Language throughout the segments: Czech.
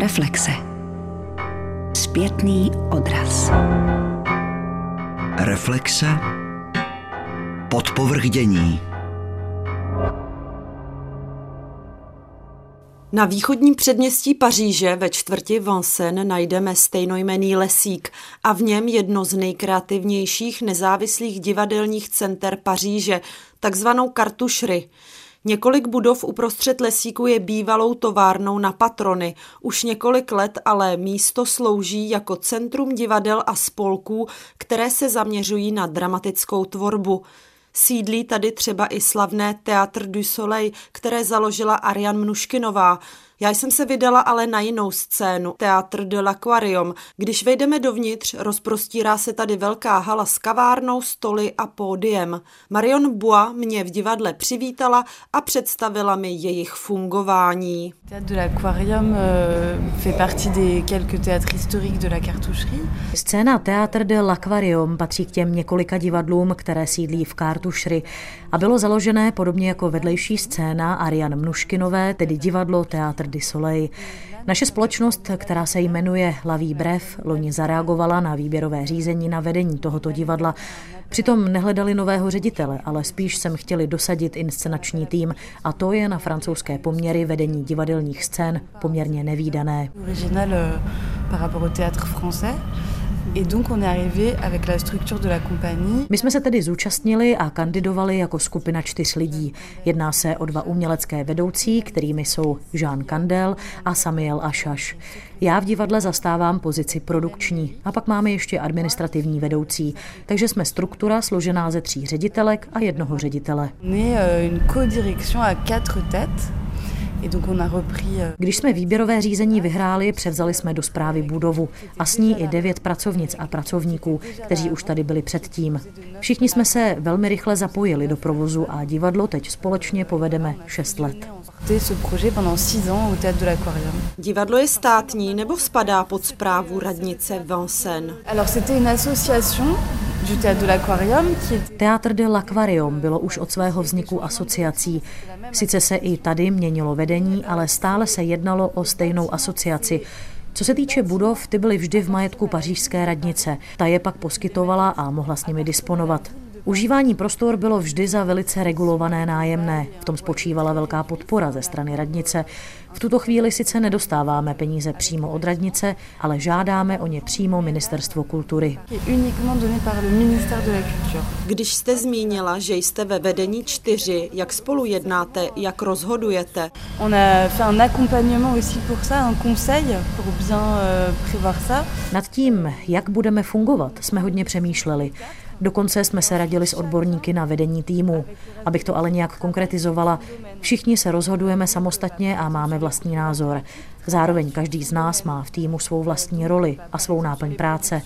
Reflexe. Zpětný odraz. Reflexe. Podpovrchdění. Na východním předměstí Paříže ve čtvrti Vincennes najdeme stejnojmený lesík a v něm jedno z nejkreativnějších nezávislých divadelních center Paříže, takzvanou kartušry. Několik budov uprostřed lesíku je bývalou továrnou na patrony. Už několik let ale místo slouží jako centrum divadel a spolků, které se zaměřují na dramatickou tvorbu. Sídlí tady třeba i slavné Théâtre du Soleil, které založila Ariane Mnuškinová. Já jsem se vydala ale na jinou scénu, Théâtre de l'Aquarium. Když vejdeme dovnitř, rozprostírá se tady velká hala s kavárnou, stoly a pódiem. Marion Bois mě v divadle přivítala a představila mi jejich fungování. Théâtre de l'Aquarium euh, fait partie des quelques théâtres historiques de la cartoucherie. Scéna Théâtre de l'Aquarium patří k těm několika divadlům, které sídlí v Kartušry a bylo založené podobně jako vedlejší scéna Ariane Mnuškinové, tedy divadlo Théâtre du Soleil. Naše společnost, která se jmenuje Laví Brev, loni zareagovala na výběrové řízení na vedení tohoto divadla. Přitom nehledali nového ředitele, ale spíš jsem chtěli dosadit inscenační tým a to je na francouzské poměry vedení divadelních scén poměrně nevýdané. Original euh, par rapport au théâtre français. Et donc on est arrivé avec la structure de la compagnie. My jsme se tedy zúčastnili a kandidovali jako skupina čtyř lidí. Jedná se o dva umělecké vedoucí, kterými jsou Jean Kandel a Samuel Ašaš. Já v divadle zastávám pozici produkční a pak máme ještě administrativní vedoucí, takže jsme struktura složená ze tří ředitelek a jednoho ředitele. On est euh, une co-direction à quatre têtes. Euh, Když jsme výběrové řízení vyhráli, převzali jsme do zprávy budovu a s ní i devět pracovnic a pracovníků, kteří už tady byli předtím. Všichni jsme se velmi rychle zapojili do provozu a divadlo teď společně povedeme šest let. Ce projet pendant six ans au théâtre de l'Aquarium. Divadlo je státní nebo spadá pod zprávu radnice Vincennes? Alors c'était une association du théâtre de l'Aquarium qui est Teatr de l'Aquarium bylo už od svého vzniku asociací. Sice se i tady měnilo vedení, ale stále se jednalo o stejnou asociaci. Co se týče budov, ty byly vždy v majetku pařížské radnice. Ta je pak poskytovala a mohla s nimi disponovat. Užívání prostor bylo vždy za velice regulované nájemné. V tom spočívala velká podpora ze strany radnice. V tuto chvíli sice nedostáváme peníze přímo od radnice, ale žádáme o ně přímo Ministerstvo kultury. qui est uniquement donné par le ministère de la Culture. Když jste zmínila, že jste ve vedení čtyři, jak spolu jednáte, jak rozhodujete? On a fait un accompagnement aussi pour ça, un conseil pour bien euh, prévoir ça. Nad tím, jak budeme fungovat, jsme hodně přemýšleli. Dokonce jsme se radili s odborníky na vedení týmu. Abych to ale nějak konkretizovala, všichni se rozhodujeme samostatně a máme vlastní názor. Zároveň každý z nás má v týmu svou vlastní roli a svou náplň práce.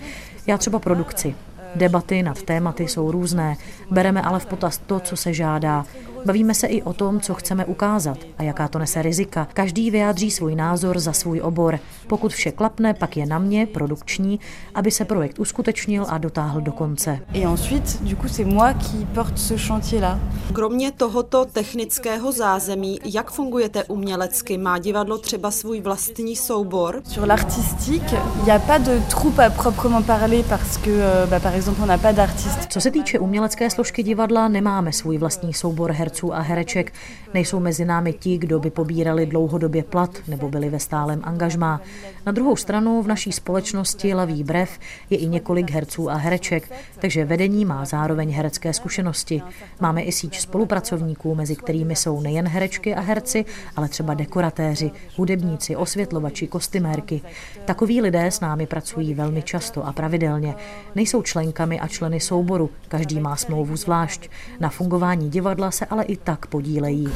Já třeba produkci. Debaty nad tématy jsou různé, bereme ale v potaz to, co se žádá. Bavíme se i o tom, co chceme ukázat a jaká to nese rizika. Každý vyjádří svůj názor za svůj obor. Pokud vše klapne, pak je na mě, produkční, aby se projekt uskutečnil a dotáhl do konce. Et ensuite, du coup, c'est moi qui porte ce chantier-là. Kromě tohoto technického zázemí, jak fungujete umělecky? Má divadlo třeba svůj vlastní soubor? Sur l'artistique, il n'y a pas de troupe à proprement parler parce que, euh, bah, par exemple, on n'a pas d'artiste. Co se týče umělecké složky divadla, nemáme svůj vlastní soubor herců a hereček. Nejsou mezi námi ti, kdo by pobírali dlouhodobě plat nebo byli ve stálem angažmá. Na druhou stranu v naší společnosti Laví Brev je i několik herců a hereček, takže vedení má zároveň herecké zkušenosti. Máme i síť spolupracovníků, mezi kterými jsou nejen herečky a herci, ale třeba dekoratéři, hudebníci, osvětlovači, kostymérky. Takoví lidé s námi pracují velmi často a pravidelně. Nejsou členkami a členy souboru, každý má smlouvu zvlášť. Na fungování divadla se ale i tak podílejí.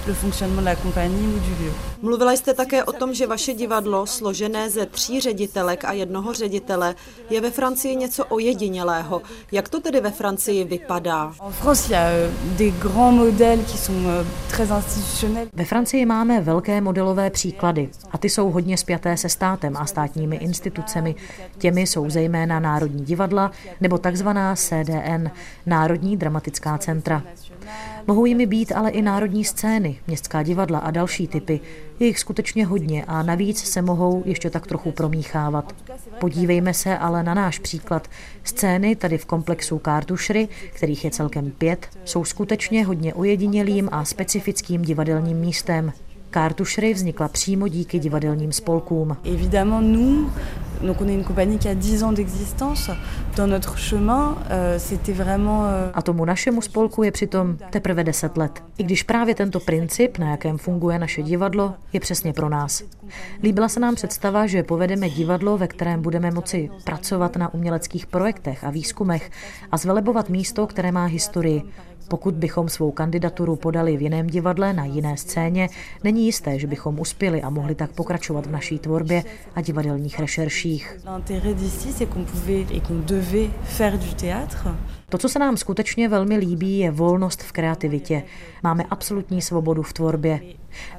Mluvila jste také o tom, že vaše divadlo, složené ze tří ředitelek a jednoho ředitele, je ve Francii něco ojedinělého. Jak to tedy ve Francii vypadá? Euh, euh. Ve Francii máme velké modelové příklady a ty jsou hodně spjaté se státem a státními institucemi. Těmi jsou zejména Národní divadla nebo takzvaná CDN, Národní dramatická centra. Mohou jimi být ale i národní scény, městská divadla a další typy. Je jich skutečně hodně a navíc se mohou ještě tak trochu promíchávat. Podívejme se ale na náš příklad. Scény tady v komplexu Kartušry, kterých je celkem pět, jsou skutečně hodně ojedinělým a specifickým divadelním místem. Kartušry vznikla přímo díky divadelním spolkům. Évidemment, nous, donc on est une compagnie qui a 10 ans d'existence. Dans notre chemin, euh, c'était vraiment... Euh, a tomu našemu spolku je přitom teprve 10 let. I když právě tento princip, na jakém funguje naše divadlo, je přesně pro nás. Líbila se nám představa, že povedeme divadlo, ve kterém budeme moci pracovat na uměleckých projektech a výzkumech a zvelebovat místo, které má historii, pokud bychom svou kandidaturu podali v jiném divadle na jiné scéně, není jisté, že bychom uspěli a mohli tak pokračovat v naší tvorbě a divadelních rešerších. To, co se nám skutečně velmi líbí, je volnost v kreativitě. Máme absolutní svobodu v tvorbě.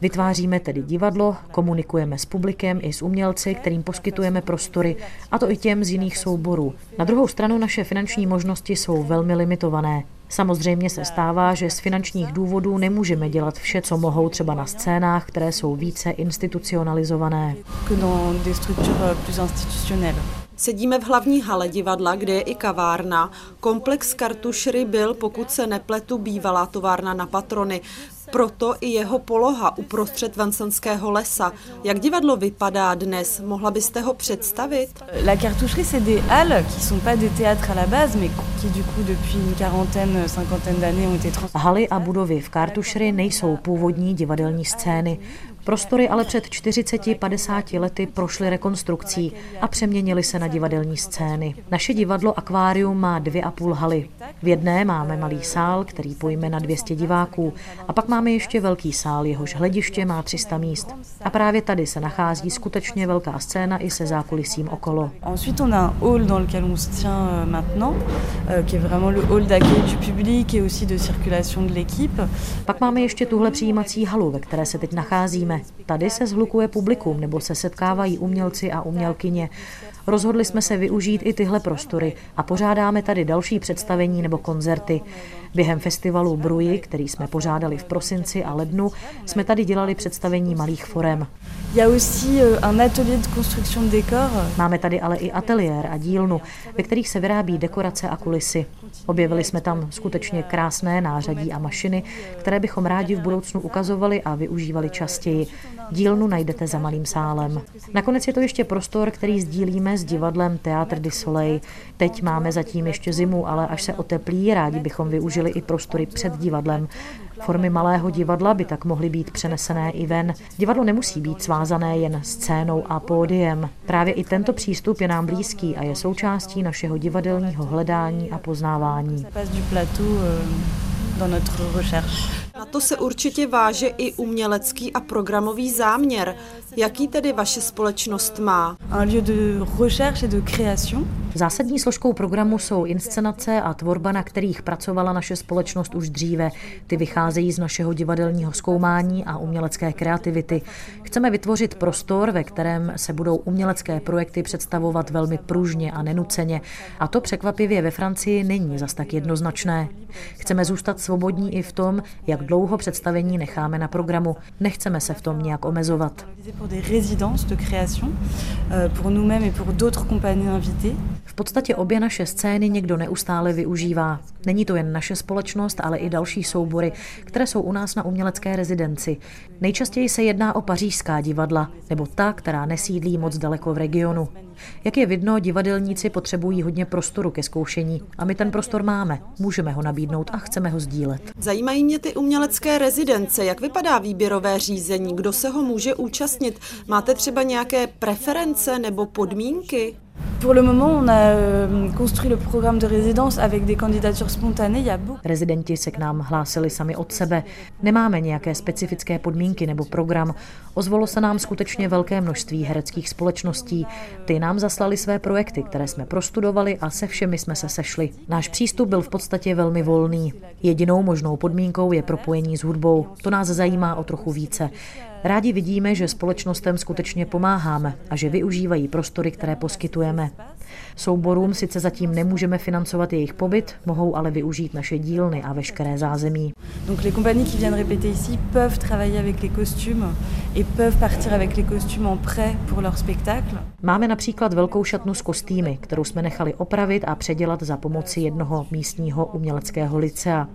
Vytváříme tedy divadlo, komunikujeme s publikem i s umělci, kterým poskytujeme prostory, a to i těm z jiných souborů. Na druhou stranu naše finanční možnosti jsou velmi limitované. Samozřejmě se stává, že z finančních důvodů nemůžeme dělat vše, co mohou třeba na scénách, které jsou více institucionalizované. Sedíme v hlavní hale divadla, kde je i kavárna. Komplex Kartušry byl, pokud se nepletu, bývalá továrna na patrony. Proto i jeho poloha uprostřed Vansanského lesa. Jak divadlo vypadá dnes? Mohla byste ho představit? La cartoucherie, c'est des halles qui sont pas des théâtres à la base, mais qui du coup depuis une quarantaine, cinquantaine d'années ont été Haly a budovy v Kartušry nejsou původní divadelní scény. Prostory ale před 40-50 lety prošly rekonstrukcí a přeměnily se na divadelní scény. Naše divadlo Akvárium má dvě a půl haly. V jedné máme malý sál, který pojme na 200 diváků a pak máme ještě velký sál, jehož hlediště má 300 míst. A právě tady se nachází skutečně velká scéna i se zákulisím okolo. Ensuite on a un hall dans lequel on se tient euh, maintenant, euh, qui est vraiment le hall d'accueil du public et aussi de circulation de l'équipe. Pak máme ještě tuhle přijímací halu, ve které se teď nacházíme. Tady se zhlukuje publikum nebo se setkávají umělci a umělkyně. Rozhodli jsme se využít i tyhle prostory a pořádáme tady další představení nebo koncerty. Během festivalu Bruji, který jsme pořádali v prosinci a lednu, jsme tady dělali představení malých forem. Euh, Máme tady ale i ateliér a dílnu, ve kterých se vyrábí dekorace a kulisy. Objevili jsme tam skutečně krásné nářadí a mašiny, které bychom rádi v budoucnu ukazovali a využívali častěji. Dílnu najdete za malým sálem. Nakonec je to ještě prostor, který sdílíme s divadlem Théâtre du Soleil. Teď máme zatím ještě zimu, ale až se oteplí, rádi bychom využili i prostory před divadlem. Formy malého divadla by tak mohly být přenesené i ven. Divadlo nemusí být svázané jen scénou a pódiem. Právě i tento přístup je nám blízký a je součástí našeho divadelního hledání a poznávání. Na to se určitě váže i umělecký a programový záměr. Jaký tedy vaše společnost má? Un lieu de recherche et de création. Zásadní složkou programu jsou inscenace a tvorba, na kterých pracovala naše společnost už dříve. Ty vycházejí z našeho divadelního zkoumání a umělecké kreativity. Chceme vytvořit prostor, ve kterém se budou umělecké projekty představovat velmi pružně a nenuceně. A to překvapivě ve Francii není zas tak jednoznačné. Chceme zůstat svobodní i v tom, jak dlouho představení necháme na programu. Nechceme se v tom nějak omezovat. Podstatě obě naše scény někdo neustále využívá. Není to jen naše společnost, ale i další soubory, které jsou u nás na umělecké rezidenci. Nejčastěji se jedná o pařížská divadla, nebo ta, která nesídlí moc daleko v regionu. Jak je vidno, divadelníci potřebují hodně prostoru ke zkoušení a my ten prostor máme. Můžeme ho nabídnout a chceme ho sdílet. Zajímají mě ty umělecké rezidence. Jak vypadá výběrové řízení? Kdo se ho může účastnit? Máte třeba nějaké preference nebo podmínky? Pour le moment, on a euh, construit le programme de résidence avec des candidatures spontanées. Rezidenti se k nám hlásili sami od sebe. Nemáme nějaké specifické podmínky nebo program. Ozvalo se nám skutečně velké množství hereckých společností. Ty nám zaslali své projekty, které jsme prostudovali a se všemi jsme se sešli. Náš přístup byl v podstatě velmi volný. Jedinou možnou podmínkou je propojení s hudbou. To nás zajímá o trochu více. Rádi vidíme, že společnostem skutečně pomáháme a že využívají prostory, které poskytujeme. Souborům sice zatím nemůžeme financovat jejich pobyt, mohou ale využít naše dílny a veškeré zázemí. Donc les compagnies qui viennent répéter ici peuvent travailler avec les costumes et peuvent partir avec les costumes en prêt pour leur spectacle. Máme například velkou šatnu s kostýmy, kterou jsme nechali opravit a předělat za pomoci jednoho místního uměleckého licea.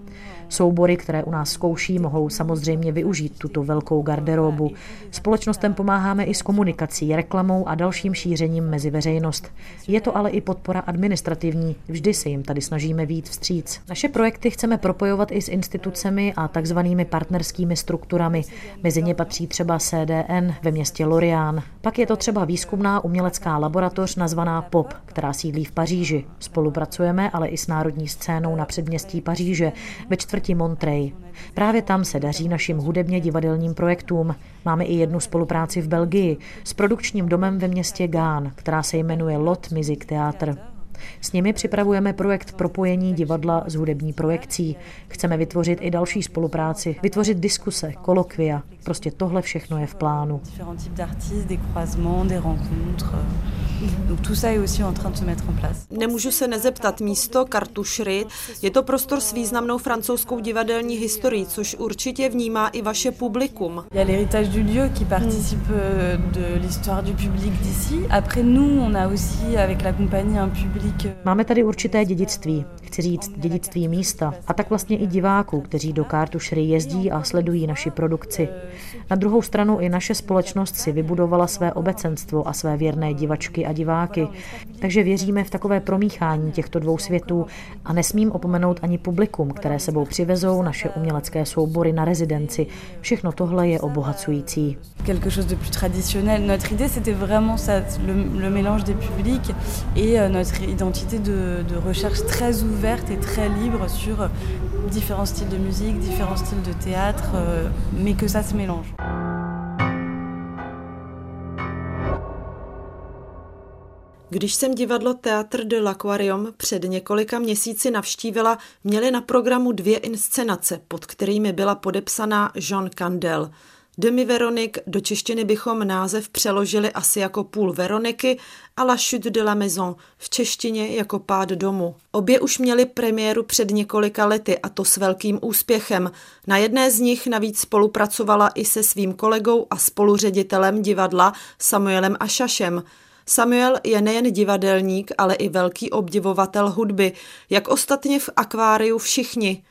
Soubory, které u nás zkouší, mohou samozřejmě využít tuto velkou garderobu. Společnostem pomáháme i s komunikací, reklamou a dalším šířením mezi veřejnost. Je to ale i podpora administrativní, vždy se jim tady snažíme víc vstříc. Naše projekty chceme propojovat i s institucemi a takzvanými partnerskými strukturami. Mezi ně patří třeba CDN ve městě Lorient. Pak je to třeba výzkumná umělecká laboratoř nazvaná POP, která sídlí v Paříži. Spolupracujeme ale i s národní scénou na předměstí Paříže ve čtvrti Montrey. Právě tam se daří našim hudebně divadelním projektům. Máme i jednu spolupráci v Belgii s produkčním domem ve městě Gán, která se jmenuje Lot Music Theatre. S nimi připravujeme projekt propojení divadla s hudební projekcí. Chceme vytvořit i další spolupráci, vytvořit diskuse, kolokvia. Prostě tohle všechno je v plánu. Donc tout ça est aussi en train de se mettre en place. Nemůžu se nezeptat místo Kartušry. Je to prostor s významnou francouzskou divadelní historií, což určitě vnímá i vaše publikum. Il y a l'héritage du lieu qui participe de l'histoire du public d'ici. Après nous, on a aussi avec la compagnie un public. Máme tady určité dědictví, chci říct dědictví místa, a tak vlastně i diváků, kteří do Kartušry jezdí a sledují naši produkci. Na druhou stranu i naše společnost si vybudovala své obecenstvo a své věrné divačky a diváky. Takže věříme v takové promíchání těchto dvou světů a nesmím opomenout ani publikum, které sebou přivezou naše umělecké soubory na rezidenci. Všechno tohle je obohacující. Euh, notre identité de, de recherche très ouverte et très libre sur différents styles de musique, différents styles de théâtre, euh, mais que ça se mélange. Když jsem divadlo Théâtre de l'Aquarium před několika měsíci navštívila, měli na programu dvě inscenace, pod kterými byla podepsaná Jean Candel. Demi Veronik, do češtiny bychom název přeložili asi jako půl Veroniky a La Chute de la Maison, v češtině jako pád domu. Obě už měly premiéru před několika lety a to s velkým úspěchem. Na jedné z nich navíc spolupracovala i se svým kolegou a spoluředitelem divadla Samuelem Ašašem. Samuel je nejen divadelník, ale i velký obdivovatel hudby, jak ostatně v akváriu všichni.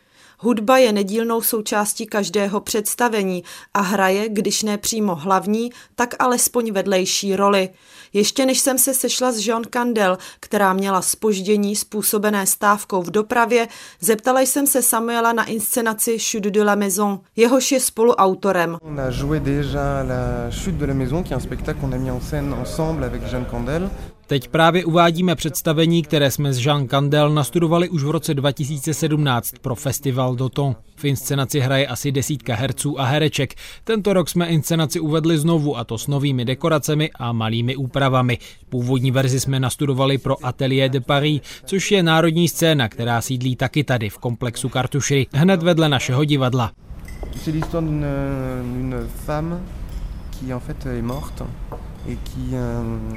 Hudba je nedílnou součástí každého představení a hraje, když ne přímo hlavní, tak alespoň vedlejší roli. Ještě než jsem se sešla s Jean Candel, která měla spoždění způsobené stávkou v dopravě, zeptala jsem se Samuela na inscenaci Chute de la Maison, jehož je spoluautorem. On a joué déjà la Chute de la Maison, qui est un spectacle qu'on a mis en scène ensemble avec Jean Candel. Teď právě uvádíme představení, které jsme s Jean Candel nastudovali už v roce 2017 pro festival Doton. V inscenaci hraje asi desítka herců a hereček. Tento rok jsme inscenaci uvedli znovu a to s novými dekoracemi a malými úpravami. Původní verzi jsme nastudovali pro Atelier de Paris, což je národní scéna, která sídlí taky tady v komplexu Kartušry, hned vedle našeho divadla. C'est l'histoire d'une femme qui en fait est morte euh.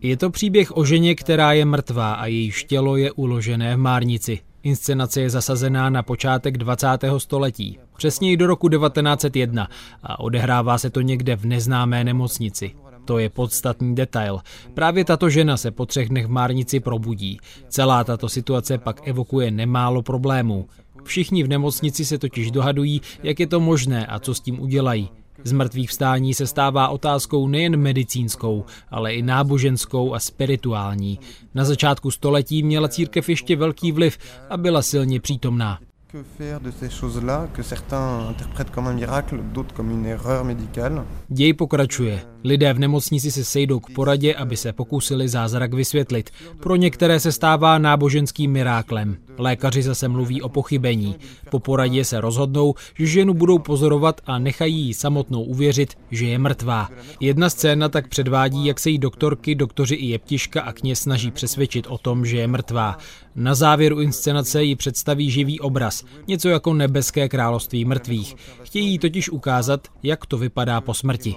Je to příběh o ženě, která je mrtvá a jejíž tělo je uložené v Márnici. Inscenace je zasazená na počátek 20. století, přesněji do roku 1901 a odehrává se to někde v neznámé nemocnici. To je podstatný detail. Právě tato žena se po třech dnech v Márnici probudí. Celá tato situace pak evokuje nemálo problémů. Všichni v nemocnici se totiž dohadují, jak je to možné a co s tím udělají. Z mrtvých vstání se stává otázkou nejen medicínskou, ale i náboženskou a spirituální. Na začátku století měla církev ještě velký vliv a byla silně přítomná. Que faire de ces choses-là que certains interprètent comme un miracle, d'autres comme une erreur médicale Děj pokračuje. Lidé v nemocnici se sejdou k poradě, aby se pokusili zázrak vysvětlit. Pro některé se stává náboženským miráklem. Lékaři zase mluví o pochybení. Po poradě se rozhodnou, že ženu budou pozorovat a nechají jí samotnou uvěřit, že je mrtvá. Jedna scéna tak předvádí, jak se jí doktorky, doktoři i jeptiška a kněz snaží přesvědčit o tom, že je mrtvá. Na závěru inscenace ji představí živý obraz, něco jako nebeské království mrtvých. Chtějí jí totiž ukázat, jak to vypadá po smrti.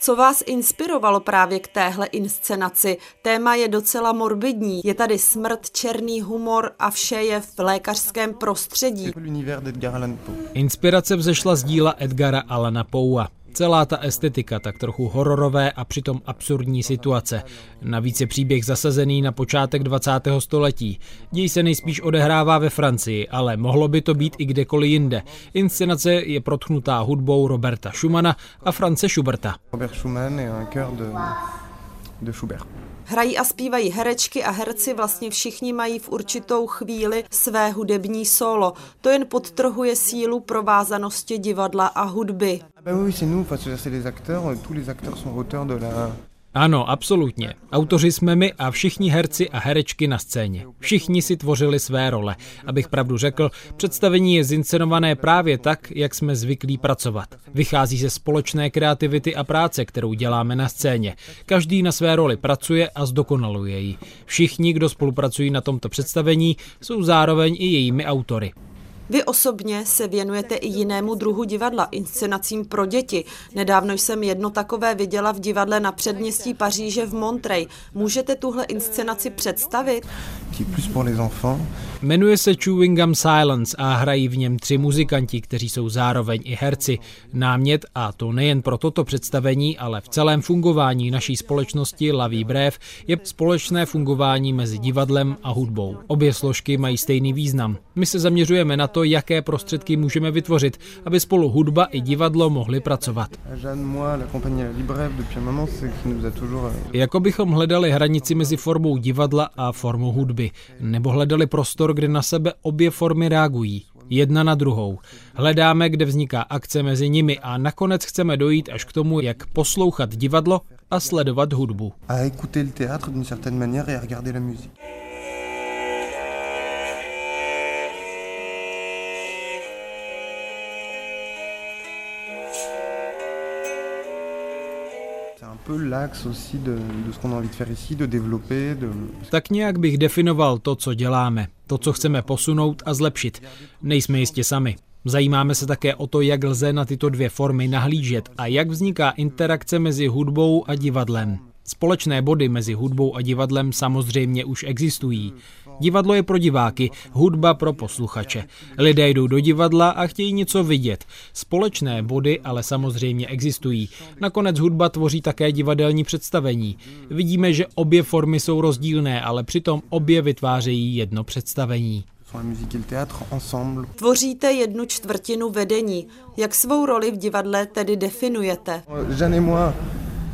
Co vás inspirovalo právě k téhle inscenaci? Téma je docela morbidní. Je tady smrt, černý humor a vše je v lékařském prostředí. Inspirace vzešla z díla Edgara Alana Poua. Celá ta estetika, tak trochu hororové a přitom absurdní situace. Navíc je příběh zasazený na počátek 20. století. Děj se nejspíš odehrává ve Francii, ale mohlo by to být i kdekoliv jinde. Inscenace je protchnutá hudbou Roberta Schumana a France Schuberta. Robert Schumann est un cœur de, de Schubert. Hrají a zpívají herečky a herci, vlastně všichni mají v určitou chvíli své hudební solo. To jen podtrhuje sílu provázanosti divadla a hudby. Ah oui, c'est nous, c'est les acteurs, tous les acteurs sont auteurs de la, ano, absolutně. Autoři jsme my a všichni herci a herečky na scéně. Všichni si tvořili své role. Abych pravdu řekl, představení je zincenované právě tak, jak jsme zvyklí pracovat. Vychází ze společné kreativity a práce, kterou děláme na scéně. Každý na své roli pracuje a zdokonaluje ji. Všichni, kdo spolupracují na tomto představení, jsou zároveň i jejími autory. Vy osobně se věnujete i jinému druhu divadla, inscenacím pro děti. Nedávno jsem jedno takové viděla v divadle na předměstí Paříže v Montrey. Můžete tuhle inscenaci představit? Jmenuje se Chewing Gum Silence a hrají v něm tři muzikanti, kteří jsou zároveň i herci. Námět, a to nejen pro toto představení, ale v celém fungování naší společnosti Laví Brev, je společné fungování mezi divadlem a hudbou. Obě složky mají stejný význam. My se zaměřujeme na to, jaké prostředky můžeme vytvořit, aby spolu hudba i divadlo mohli pracovat. Jako bychom hledali hranici mezi formou divadla a formou hudby, nebo hledali prostor, kde na sebe obě formy reagují jedna na druhou. Hledáme, kde vzniká akce mezi nimi a nakonec chceme dojít až k tomu, jak poslouchat divadlo a sledovat hudbu. Tak nějak bych definoval to, co děláme, to, co chceme posunout a zlepšit. Nejsme jistě sami. Zajímáme se také o to, jak lze na tyto dvě formy nahlížet a jak vzniká interakce mezi hudbou a divadlem. Společné body mezi hudbou a divadlem samozřejmě už existují. Divadlo je pro diváky, hudba pro posluchače. Lidé jdou do divadla a chtějí něco vidět. Společné body ale samozřejmě existují. Nakonec hudba tvoří také divadelní představení. Vidíme, že obě formy jsou rozdílné, ale přitom obě vytvářejí jedno představení. Tvoříte jednu čtvrtinu vedení. Jak svou roli v divadle tedy definujete? Jeanne et moi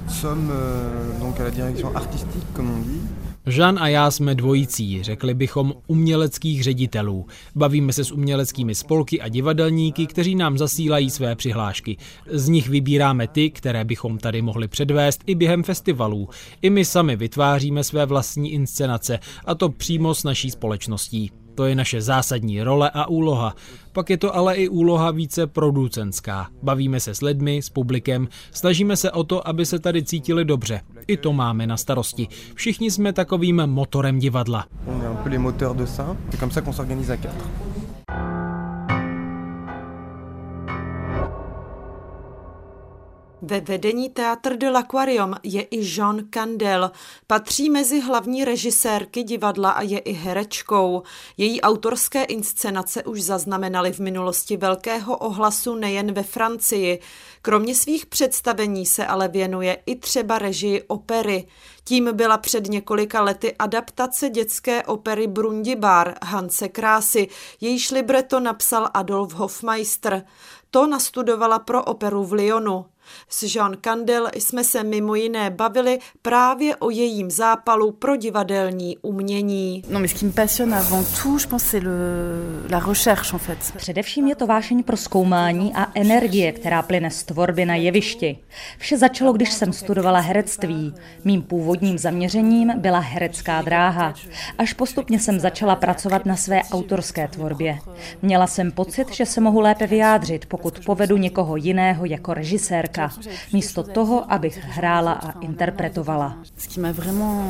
sommes euh, donc à la direction artistique, comme on dit. Jean a já jsme dvojicí, řekli bychom uměleckých ředitelů. Bavíme se s uměleckými spolky a divadelníky, kteří nám zasílají své přihlášky. Z nich vybíráme ty, které bychom tady mohli předvést i během festivalů. I my sami vytváříme své vlastní inscenace, a to přímo s naší společností. To je naše zásadní role a úloha. Pak je to ale i úloha více producentská. Bavíme se s lidmi, s publikem, snažíme se o to, aby se tady cítili dobře. I to máme na starosti. Všichni jsme takovým motorem divadla. On un peu les moteurs de ça. C'est comme ça qu'on s'organise à quatre. Ve vedení Théâtre de l'Aquarium je i Jean Candel. Patří mezi hlavní režisérky divadla a je i herečkou. Její autorské inscenace už zaznamenaly v minulosti velkého ohlasu nejen ve Francii. Kromě svých představení se ale věnuje i třeba režii opery. Tím byla před několika lety adaptace dětské opery Brundibar Hanse Krásy, jejíž libreto napsal Adolf Hofmeister. To nastudovala pro operu v Lyonu. S Jean Candel jsme se mimo jiné bavili právě o jejím zápalu pro divadelní umění. No, mais ce qui me passionne avant tout, je pense, c'est le, la recherche, en fait. Především je to vášeň pro zkoumání a energie, která plyne z tvorby na jevišti. Vše začalo, když jsem studovala herectví. Mým původním zaměřením byla herecká dráha. Až postupně jsem začala pracovat na své autorské tvorbě. Měla jsem pocit, že se mohu lépe vyjádřit, pokud povedu někoho jiného jako režisér amatérka, místo toho, abych hrála a interpretovala. Ce qui m'a vraiment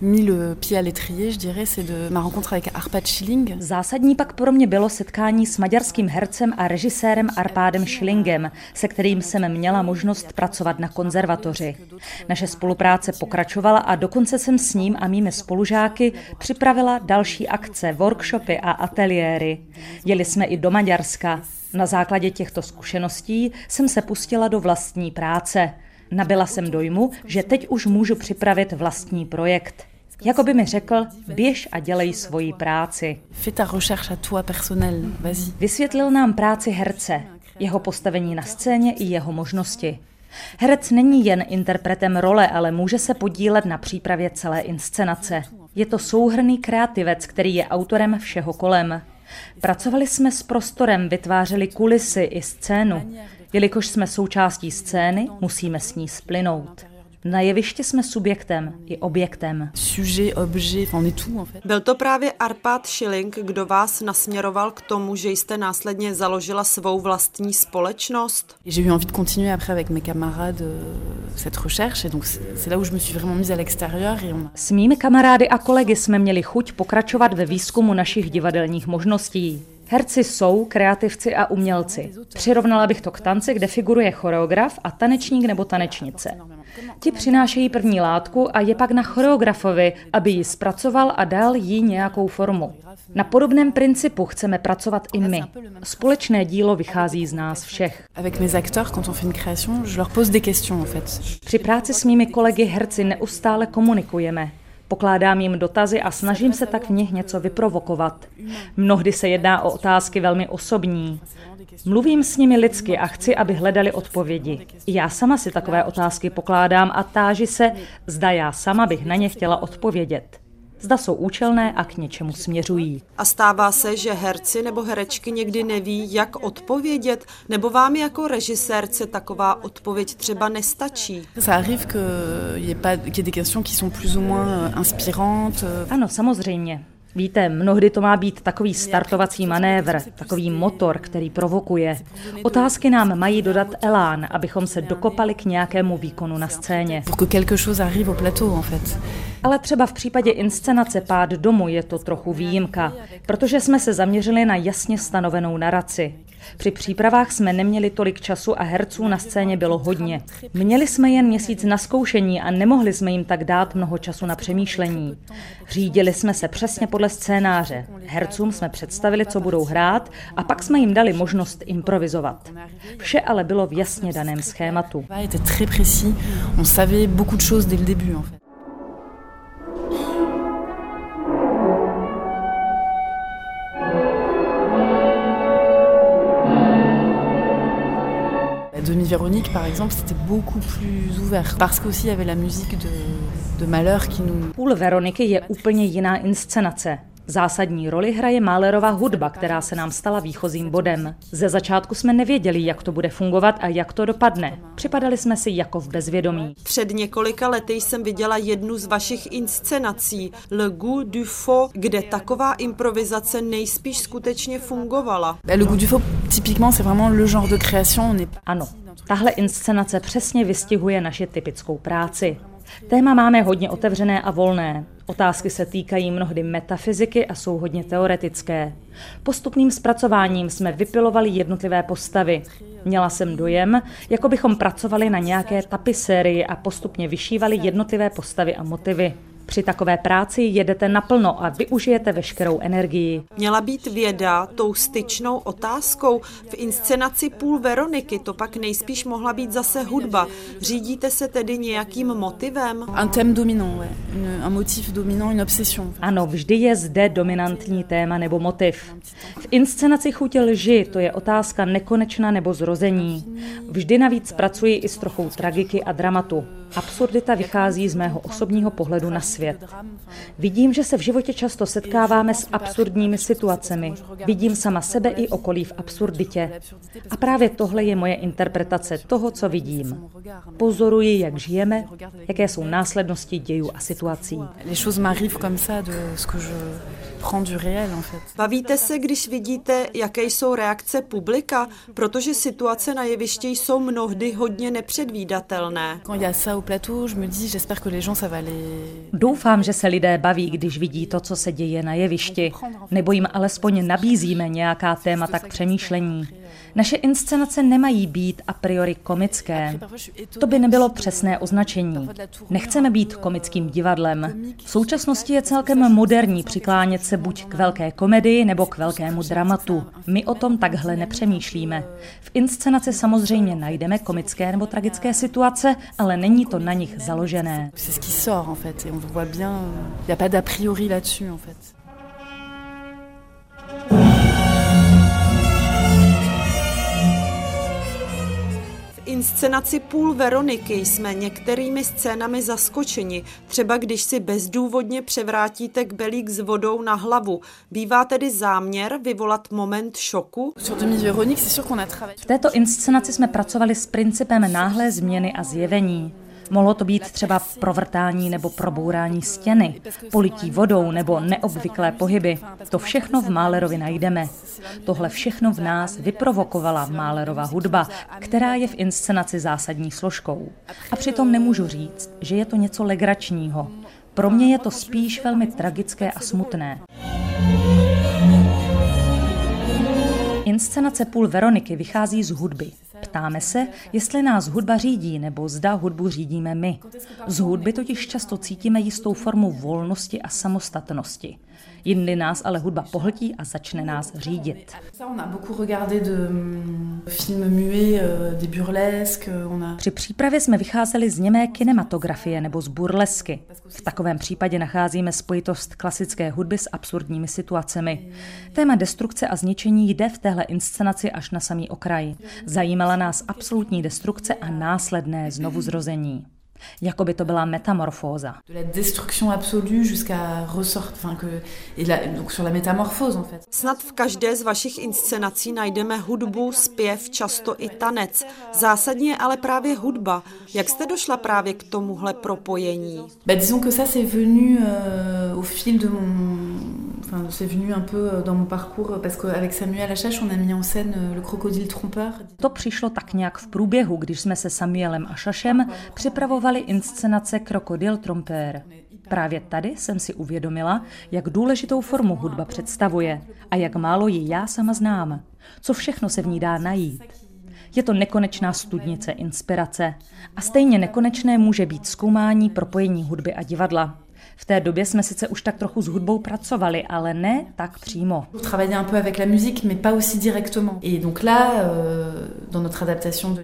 mis le pied à l'étrier, je dirais, c'est de ma rencontre avec Arpad Schilling. Zásadní pak pro mě bylo setkání s maďarským hercem a režisérem Arpádem Schillingem, se kterým jsem měla možnost pracovat na konzervatoři. Naše spolupráce pokračovala a dokonce jsem s ním a mými spolužáky připravila další akce, workshopy a ateliéry. Jeli jsme i do Maďarska. Na základě těchto zkušeností jsem se pustila do vlastní práce. Nabila jsem dojmu, že teď už můžu připravit vlastní projekt. Jako by mi řekl, běž a dělej svoji práci. Vysvětlil nám práci herce, jeho postavení na scéně i jeho možnosti. Herec není jen interpretem role, ale může se podílet na přípravě celé inscenace. Je to souhrný kreativec, který je autorem všeho kolem. Pracovali jsme s prostorem, vytvářeli kulisy i scénu. Jelikož jsme součástí scény, musíme s ní splynout. Na jevišti jsme subjektem i objektem. Sujet, objet, on est tout en fait. Byl to právě Arpad Schilling, kdo vás nasměroval k tomu, že jste následně založila svou vlastní společnost? J'ai eu envie de continuer après avec mes camarades euh, cette recherche et donc c'est là où je me suis vraiment mise à l'extérieur et on... S mými kamarády a kolegy jsme měli chuť pokračovat ve výzkumu našich divadelních možností. Herci jsou kreativci a umělci. Přirovnala bych to k tanci, kde figuruje choreograf a tanečník nebo tanečnice. Ti přinášejí první látku a je pak na choreografovi, aby ji zpracoval a dal jí nějakou formu. Na podobném principu chceme pracovat i my. Společné dílo vychází z nás všech. Při práci s mými kolegy herci neustále komunikujeme. Pokládám jim dotazy a snažím se tak v nich něco vyprovokovat. Mnohdy se jedná o otázky velmi osobní. Mluvím s nimi lidsky a chci, aby hledali odpovědi. Já sama si takové otázky pokládám a táži se, zda já sama bych na ně chtěla odpovědět zda jsou účelné a k něčemu směřují. A stává se, že herci nebo herečky někdy neví, jak odpovědět, nebo vám jako režisérce taková odpověď třeba nestačí? Ça arrive que y ait pas qu'il y ait des questions qui sont plus ou moins inspirantes. Ano, samozřejmě. Víte, mnohdy to má být takový startovací manévr, takový motor, který provokuje. Otázky nám mají dodat elán, abychom se dokopali k nějakému výkonu na scéně. Ale třeba v případě inscenace Pád domu je to trochu výjimka, protože jsme se zaměřili na jasně stanovenou naraci. Při přípravách jsme neměli tolik času a herců na scéně bylo hodně. Měli jsme jen měsíc na zkoušení a nemohli jsme jim tak dát mnoho času na přemýšlení. Řídili jsme se přesně podle scénáře. Hercům jsme představili, co budou hrát a pak jsme jim dali možnost improvizovat. Vše ale bylo v jasně daném schématu. On savait beaucoup de choses dès le début en fait. La demi-Véronique, par exemple, c'était beaucoup plus ouvert. Parce qu'aussi, il y avait la musique de, de Malheur qui nous... Půl Veroniky je úplně jiná inscenace. Zásadní roli hraje Málerová hudba, která se nám stala výchozím bodem. Ze začátku jsme nevěděli, jak to bude fungovat a jak to dopadne. Připadali jsme si jako v bezvědomí. Před několika lety jsem viděla jednu z vašich inscenací Le Goût du Faux, kde taková improvizace nejspíš skutečně fungovala. Le goût du faux, typiquement, c'est vraiment le genre de création. On est Ano, tahle inscenace přesně vystihuje naši typickou práci. Téma máme hodně otevřené a volné. Otázky se týkají mnohdy metafyziky a jsou hodně teoretické. Postupným zpracováním jsme vypilovali jednotlivé postavy. Měla jsem dojem, jako bychom pracovali na nějaké tapisérii a postupně vyšívali jednotlivé postavy a motivy. Při takové práci jedete naplno a využijete veškerou energii. Měla být věda tou styčnou otázkou. V inscenaci Půl Veroniky to pak nejspíš mohla být zase hudba. Řídíte se tedy nějakým motivem? un thème dominant, ouais. Une- un motif dominant, une obsession. Ano, vždy je zde dominantní téma nebo motiv. V inscenaci Chutě lži to je otázka nekonečna nebo zrození. Vždy navíc pracuji i s trochou tragiky a dramatu. Absurdita vychází z mého osobního pohledu na svět. Vidím, že se v životě často setkáváme s absurdními situacemi. Vidím sama sebe i okolí v absurditě. A právě tohle je moje interpretace toho, co vidím. Pozoruji, jak žijeme, jaké jsou následnosti dějů a situací. Bavíte se, když vidíte, jaké jsou reakce publika, protože situace na jevišti jsou mnohdy hodně nepředvídatelné. Doufám, že se lidé baví, když vidí to, co se děje na jevišti, nebo jim alespoň nabízíme nějaká témata k přemýšlení. Naše inscenace nemají být a priori komické. To by nebylo přesné označení. Nechceme být komickým divadlem. V současnosti je celkem moderní přiklánět se buď k velké komedii nebo k velkému dramatu. My o tom takhle nepřemýšlíme. V inscenaci samozřejmě najdeme komické nebo tragické situace, ale není to na nich založené. C'est ce qui sort en fait et on voit bien, il n'y a pas d'a priori là-dessus en fait. Inscenaci Půl Veroniky jsme některými scénami zaskočeni, třeba když si bezdůvodně převrátíte kbelík s vodou na hlavu. Bývá tedy záměr vyvolat moment šoku? V této inscenaci jsme pracovali s principem náhlé změny a zjevení. Mohlo to být třeba provrtání nebo probourání stěny, polití vodou nebo neobvyklé pohyby. To všechno v Málerovi najdeme. Tohle všechno v nás vyprovokovala Málerová hudba, která je v inscenaci zásadní složkou. A přitom nemůžu říct, že je to něco legračního. Pro mě je to spíš velmi tragické a smutné. Inscenace Půl Veroniky vychází z hudby. Ptáme se, jestli nás hudba řídí, nebo zda hudbu řídíme my. Z hudby totiž často cítíme jistou formu volnosti a samostatnosti. Jindy nás ale hudba pohltí a začne nás řídit. Při přípravě jsme vycházeli z němé kinematografie nebo z burlesky. V takovém případě nacházíme spojitost klasické hudby s absurdními situacemi. Téma destrukce a zničení jde v téhle inscenaci až na samý okraj. Zajímala nás absolutní destrukce a následné znovuzrození. Jako by to byla metamorfóza. Snad v každé z vašich inscenací najdeme hudbu, zpěv, často i tanec. Zásadně ale právě hudba. Jak jste došla právě k tomuhle propojení? Bah, disons que ça c'est venu euh, au fil de mon Enfin, c'est venu un peu euh, dans mon parcours parce qu'avec Samuel Achache, on a mis en scène euh, le crocodile trompeur. To přišlo tak nějak v průběhu, když jsme se Samuelem Ašašem připravovali inscenace Krokodil Trompeur. Právě tady jsem si uvědomila, jak důležitou formu hudba představuje a jak málo ji já sama znám. Co všechno se v ní dá najít. Je to nekonečná studnice inspirace a stejně nekonečné může být zkoumání propojení hudby a divadla. V té době jsme sice už tak trochu s hudbou pracovali, ale ne tak přímo.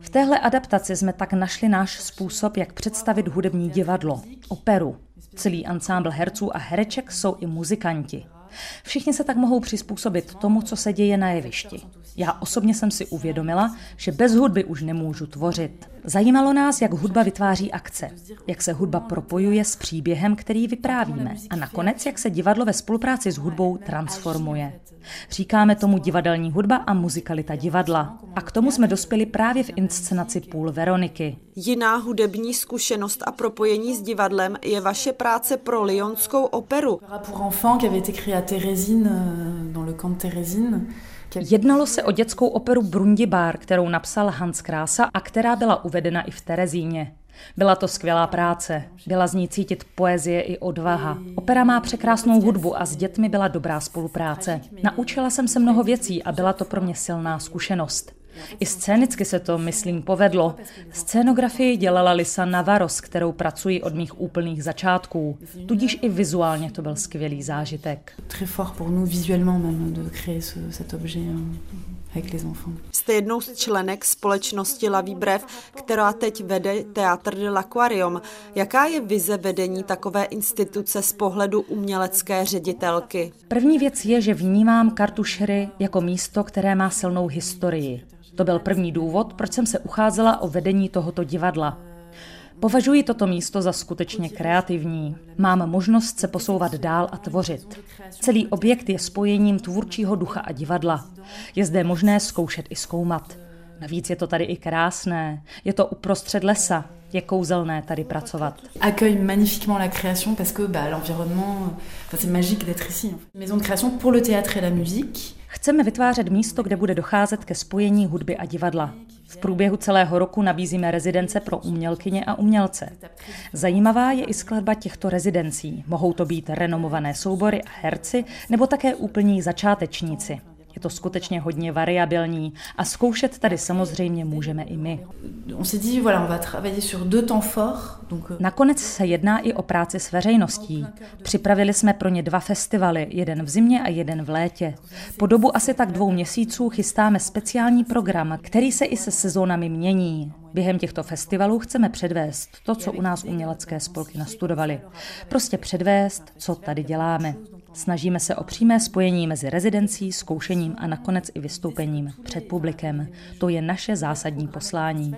V téhle adaptaci jsme tak našli náš způsob, jak představit hudební divadlo, operu. Celý ansámbl herců a hereček jsou i muzikanti. Všichni se tak mohou přizpůsobit tomu, co se děje na jevišti. Já osobně jsem si uvědomila, že bez hudby už nemůžu tvořit. Zajímalo nás, jak hudba vytváří akce, jak se hudba propojuje s příběhem, který vyprávíme a nakonec, jak se divadlo ve spolupráci s hudbou transformuje. Říkáme tomu divadelní hudba a muzikalita divadla. A k tomu jsme dospěli právě v inscenaci Půl Veroniky. Jiná hudební zkušenost a propojení s divadlem je vaše práce pro Lyonskou operu. Pour enfants qui avait été créé à Thérésine, euh, dans le camp Thérésine. Jednalo se o dětskou operu Brundibár, kterou napsal Hans Krása a která byla uvedena i v Terezíně. Byla to skvělá práce, byla z ní cítit poezie i odvaha. Opera má překrásnou hudbu a s dětmi byla dobrá spolupráce. Naučila jsem se mnoho věcí a byla to pro mě silná zkušenost. I scénicky se to, myslím, povedlo. Scénografii dělala Lisa Navarro, s kterou pracuji od mých úplných začátků. Tudíž i vizuálně to byl skvělý zážitek. Jste jednou z členek společnosti La Vibrev, která teď vede Teatr de l'Aquarium. Jaká je vize vedení takové instituce z pohledu umělecké ředitelky? První věc je, že vnímám Kartušery jako místo, které má silnou historii. To byl první důvod, proč jsem se ucházela o vedení tohoto divadla. Považuji toto místo za skutečně kreativní. Mám možnost se posouvat dál a tvořit. Celý objekt je spojením tvůrčího ducha a divadla. Je zde možné zkoušet i zkoumat. Navíc je to tady i krásné. Je to uprostřed lesa. Je kouzelné tady pracovat. Accueille magnifiquement la création parce que bah, l'environnement, c'est magique d'être ici. Maison de création pour le théâtre et la musique. Chceme vytvářet místo, kde bude docházet ke spojení hudby a divadla. V průběhu celého roku nabízíme rezidence pro umělkyně a umělce. Zajímavá je i skladba těchto rezidencí. Mohou to být renomované soubory a herci, nebo také úplní začátečníci. Je to skutečně hodně variabilní a zkoušet tady samozřejmě můžeme i my. Nakonec se jedná i o práci s veřejností. Připravili jsme pro ně dva festivaly, jeden v zimě a jeden v létě. Po dobu asi tak dvou měsíců chystáme speciální program, který se i se sezónami mění. Během těchto festivalů chceme předvést to, co u nás umělecké spolky nastudovali. Prostě předvést, co tady děláme. Snažíme se o přímé spojení mezi rezidencí, zkoušením a nakonec i vystoupením před publikem. To je naše zásadní poslání.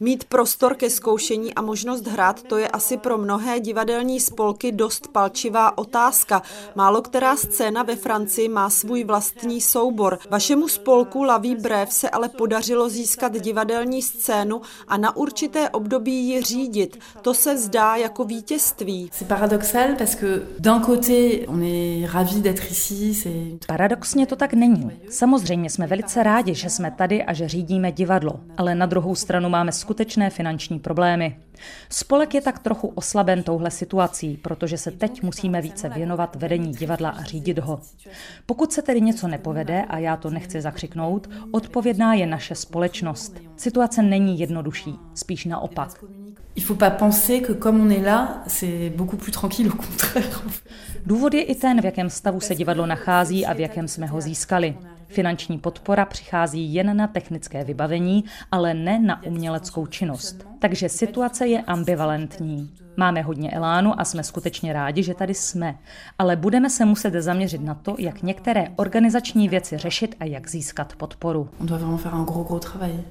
Mít prostor ke zkoušení a možnost hrát, to je asi pro mnohé divadelní spolky dost palčivá otázka. Málo která scéna ve Francii má svůj vlastní soubor. Vašemu spolku Laví Brev se ale podařilo získat divadelní scénu a na určité období ji řídit. To se zdá jako vítězství. C'est paradoxal parce que d'un côté on Paradoxně to tak není. Samozřejmě jsme velice rádi, že jsme tady a že řídíme divadlo, ale na druhou stranu máme skutečné finanční problémy. Spolek je tak trochu oslaben touhle situací, protože se teď musíme více věnovat vedení divadla a řídit ho. Pokud se tedy něco nepovede, a já to nechci zakřiknout, odpovědná je naše společnost. Situace není jednodušší, spíš naopak. Il faut pas penser que comme on est là, c'est beaucoup plus tranquille, au contraire. Důvod je i ten, v jakém stavu se divadlo nachází a v jakém jsme ho získali. Finanční podpora přichází jen na technické vybavení, ale ne na uměleckou činnost. Takže situace je ambivalentní. Máme hodně elánu a jsme skutečně rádi, že tady jsme, ale budeme se muset zaměřit na to, jak některé organizační věci řešit a jak získat podporu. On doit vraiment faire un gros, gros travail.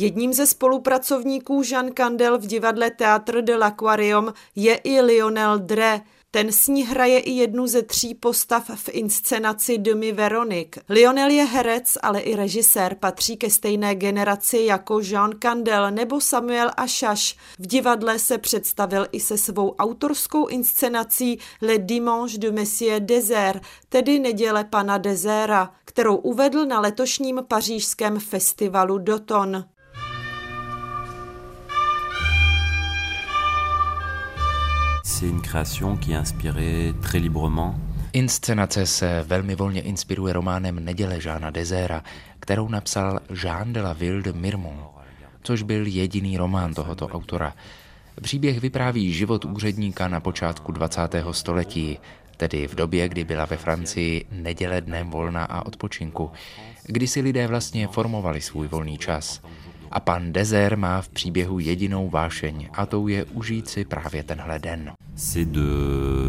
Jedním ze spolupracovníků Jean Candel v divadle Théâtre de l'Aquarium je i Lionel Dre. Ten s ní hraje i jednu ze tří postav v inscenaci Demi Veronik. Lionel je herec, ale i režisér, patří ke stejné generaci jako Jean Candel nebo Samuel Achaš. V divadle se představil i se svou autorskou inscenací Le Dimanche de Monsieur Désert, tedy Neděle pana Dezéra, kterou uvedl na letošním pařížském festivalu Doton. C'est une création qui est inspirée très librement. Inscenace se velmi volně inspiruje románem Neděle Žána Dezéra, kterou napsal Jean de la Ville de Mirmont, což byl jediný román tohoto autora. Příběh vypráví život úředníka na počátku 20. století, tedy v době, kdy byla ve Francii neděle dnem volna a odpočinku, kdy si lidé vlastně formovali svůj volný čas – a pan Dezer má v příběhu jedinou vášeň a tou je užít si právě tenhle den. C'est de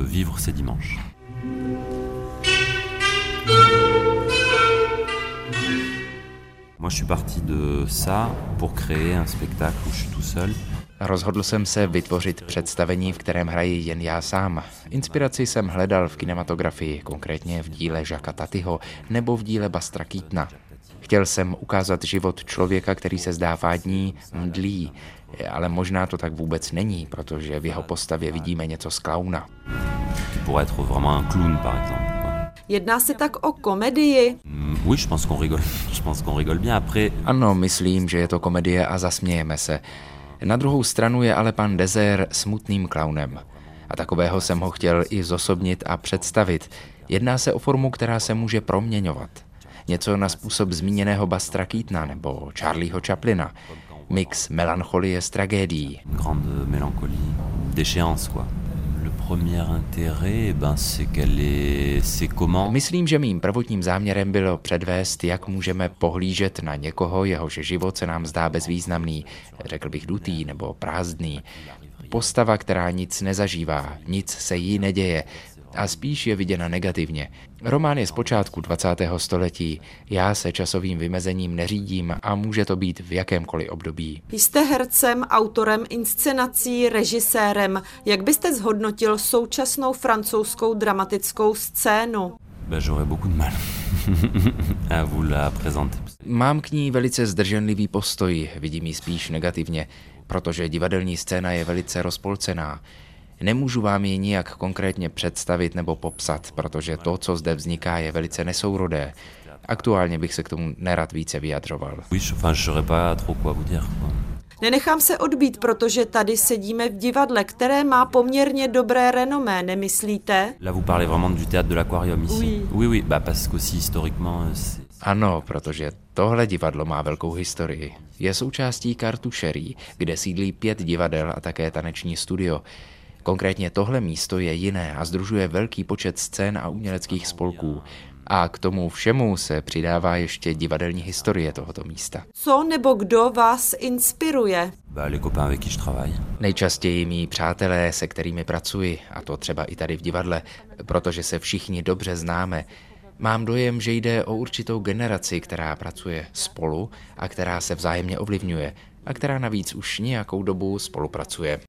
vivre ces dimanches. Moi, je suis parti de ça pour créer un spectacle où je suis tout seul. Rozhodl jsem se vytvořit představení, v kterém hraji jen já sám. Inspiraci jsem hledal v kinematografii, konkrétně v díle Žaka Tatyho nebo v díle Bastra Keatona. Chtěl jsem ukázat život člověka, který se zdá fádní, mdlý, ale možná to tak vůbec není, protože v jeho postavě vidíme něco z klauna. Jedná se tak o komedii? Mm, oui, je pense qu'on rigole. Je pense qu'on rigole bien. Après... Ano, myslím, že je to komedie a zasmějeme se. Na druhou stranu je ale pan Dezer smutným klaunem. A takového jsem ho chtěl i zosobnit a představit. Jedná se o formu, která se může proměňovat. Něco na způsob zmíněného Bastra Keatona nebo Charlieho Chaplina. Mix melancholie s tragédií. Grande mélancolie, déchéance, quoi. Myslím, že mým prvotním záměrem bylo předvést, jak můžeme pohlížet na někoho, jehož život se nám zdá bezvýznamný, řekl bych dutý nebo prázdný. Postava, která nic nezažívá, nic se jí neděje, a spíš je viděna negativně. Román je z počátku 20. století. Já se časovým vymezením neřídím a může to být v jakémkoliv období. Jste hercem, autorem inscenací, režisérem. Jak byste zhodnotil současnou francouzskou dramatickou scénu? Mám k ní velice zdrženlivý postoj, vidím ji spíš negativně, protože divadelní scéna je velice rozpolcená. Nemůžu vám ji nijak konkrétně představit nebo popsat, protože to, co zde vzniká, je velice nesourodé. Aktuálně bych se k tomu nerad více vyjadřoval. Nenechám se odbít, protože tady sedíme v divadle, které má poměrně dobré renomé, nemyslíte? Là vous parlez vraiment du théâtre de l'aquarium ici. Oui, oui, oui bah parce qu'aussi historiquement ano, protože tohle divadlo má velkou historii. Je součástí Kartušerí, kde sídlí pět divadel a také taneční studio. Konkrétně tohle místo je jiné a združuje velký počet scén a uměleckých spolků. A k tomu všemu se přidává ještě divadelní historie tohoto místa. Co nebo kdo vás inspiruje? Nejčastěji mý přátelé, se kterými pracuji, a to třeba i tady v divadle, protože se všichni dobře známe. Mám dojem, že jde o určitou generaci, která pracuje spolu a která se vzájemně ovlivňuje a která navíc už nějakou dobu spolupracuje.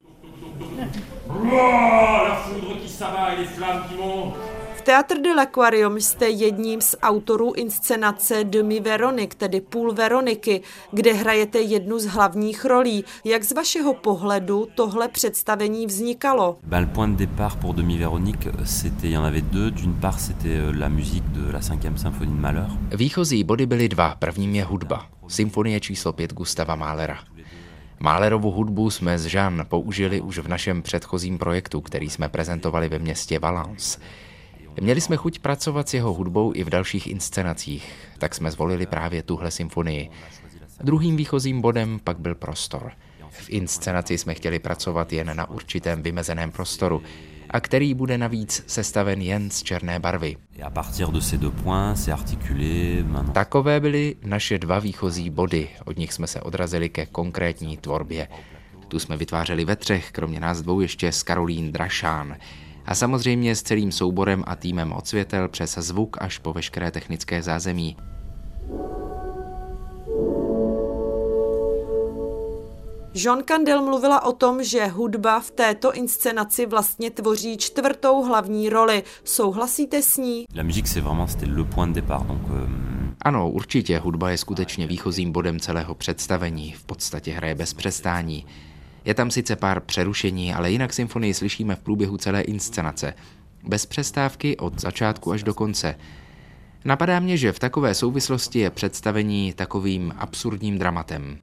La foudre qui s'abat et les flammes qui montent. V Teatr de l'Aquarium jste jedním z autorů inscenace Demi Veronik, tedy Půl Veroniky, kde hrajete jednu z hlavních rolí. Jak z vašeho pohledu tohle představení vznikalo? Ben, le point de départ pour Demi Veronique, c'était, il y en avait deux. D'une part, c'était euh, la musique de la cinquième symphonie de Mahler. Výchozí body byly dva. Prvním je hudba. Symfonie číslo 5 Gustava Mahlera. Mahlerovu hudbu jsme z Jean použili už v našem předchozím projektu, který jsme prezentovali ve městě Valence. Měli jsme chuť pracovat s jeho hudbou i v dalších inscenacích, tak jsme zvolili právě tuhle symfonii. Druhým výchozím bodem pak byl prostor. V inscenaci jsme chtěli pracovat jen na určitém vymezeném prostoru, a který bude navíc sestaven jen z černé barvy. Takové byly naše dva výchozí body, od nich jsme se odrazili ke konkrétní tvorbě. Tu jsme vytvářeli ve třech, kromě nás dvou ještě s Karolín Drašán a samozřejmě s celým souborem a týmem od světel přes zvuk až po veškeré technické zázemí. Jean Candel mluvila o tom, že hudba v této inscenaci vlastně tvoří čtvrtou hlavní roli. Souhlasíte s ní? La musique c'est vraiment c'était le point de départ donc. Ano, určitě hudba je skutečně výchozím bodem celého představení, v podstatě hraje bez přestání. Je tam sice pár přerušení, ale jinak symfonii slyšíme v průběhu celé inscenace. Bez přestávky od začátku až do konce. Napadá mě, že v takové souvislosti je představení takovým absurdním dramatem.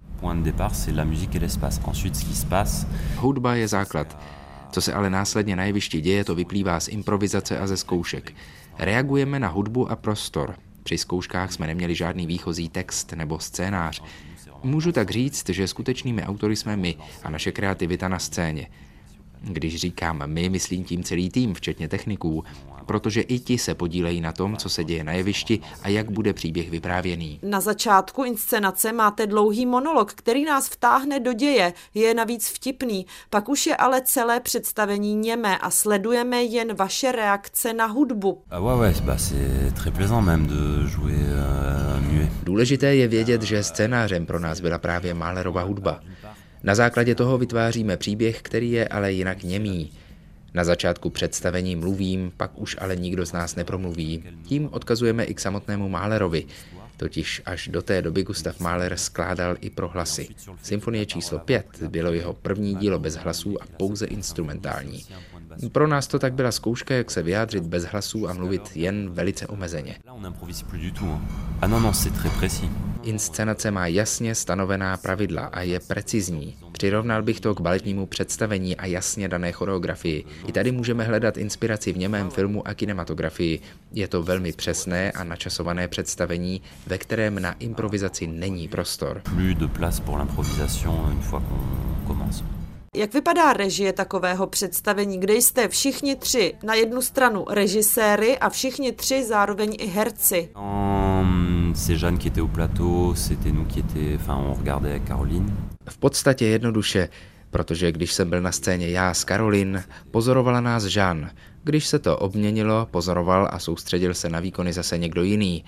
Hudba je základ. Co se ale následně na jevišti děje, to vyplývá z improvizace a ze zkoušek. Reagujeme na hudbu a prostor. Při zkouškách jsme neměli žádný výchozí text nebo scénář. Můžu tak říct, že skutečnými autory jsme my a naše kreativita na scéně. Když říkám my, myslím tím celý tým, včetně techniků, protože i ti se podílejí na tom, co se děje na jevišti a jak bude příběh vyprávěný. Na začátku inscenace máte dlouhý monolog, který nás vtáhne do děje, je navíc vtipný, pak už je ale celé představení němé a sledujeme jen vaše reakce na hudbu. Euh, Důležité je vědět, že scénářem pro nás byla právě Mahlerova hudba. Na základě toho vytváříme příběh, který je ale jinak němý. Na začátku představení mluvím, pak už ale nikdo z nás nepromluví. Tím odkazujeme i k samotnému Mahlerovi. Totiž až do té doby Gustav Mahler skládal i pro hlasy. Symfonie číslo 5 bylo jeho první dílo bez hlasů a pouze instrumentální. Pro nás to tak byla zkouška, jak se vyjádřit bez hlasů a mluvit jen velice omezeně. Inscenace má jasně stanovená pravidla a je precizní. Přirovnal bych to k baletnímu představení a jasně dané choreografii. I tady můžeme hledat inspiraci v němém filmu a kinematografii. Je to velmi přesné a načasované představení, ve kterém na improvizaci není prostor. Jak vypadá režie takového představení, kde jste všichni tři na jednu stranu režiséry a všichni tři zároveň i herci? C'est Jeanne qui était au plateau, c'était nous qui était, enfin on regardait Caroline. V podstatě jednoduše, protože když jsem byl na scéně já s Karolin, pozorovala nás Jean. Když se to obměnilo, pozoroval a soustředil se na výkony zase někdo jiný.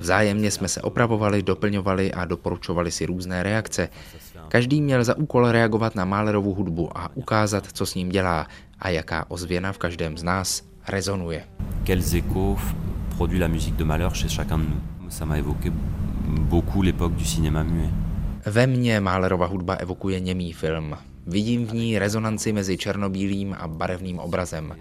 Vzájemně jsme se opravovali, doplňovali a doporučovali si různé reakce. Každý měl za úkol reagovat na Málerovu hudbu a ukázat, co s ním dělá a jaká ozvěna v každém z nás rezonuje. Quels échos produit la musique de Mahler chez chacun de nous Ça m'a évoqué beaucoup l'époque du cinéma muet. Ve mně Mahlerova hudba evokuje němý film. Vidím v ní rezonanci mezi černobílým a barevným obrazem.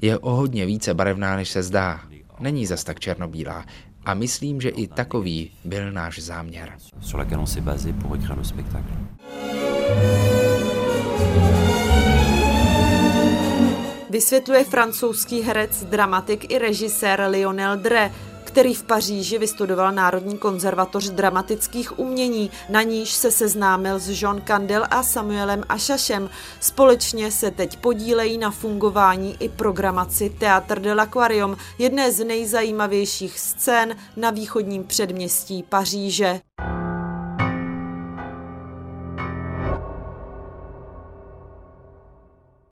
Je o hodně více barevná, než se zdá. Není zas tak černobílá. A myslím, že i takový byl náš záměr. Sur laquelle on s'est basé pour écrire le spectacle. Vysvětluje francouzský herec, dramatik i režisér Lionel Dre, který v Paříži vystudoval Národní konzervatoř dramatických umění, na níž se seznámil s Jean Candel a Samuelem Ašašem. Společně se teď podílejí na fungování i programaci Théâtre de l'Aquarium, jedné z nejzajímavějších scén na východním předměstí Paříže.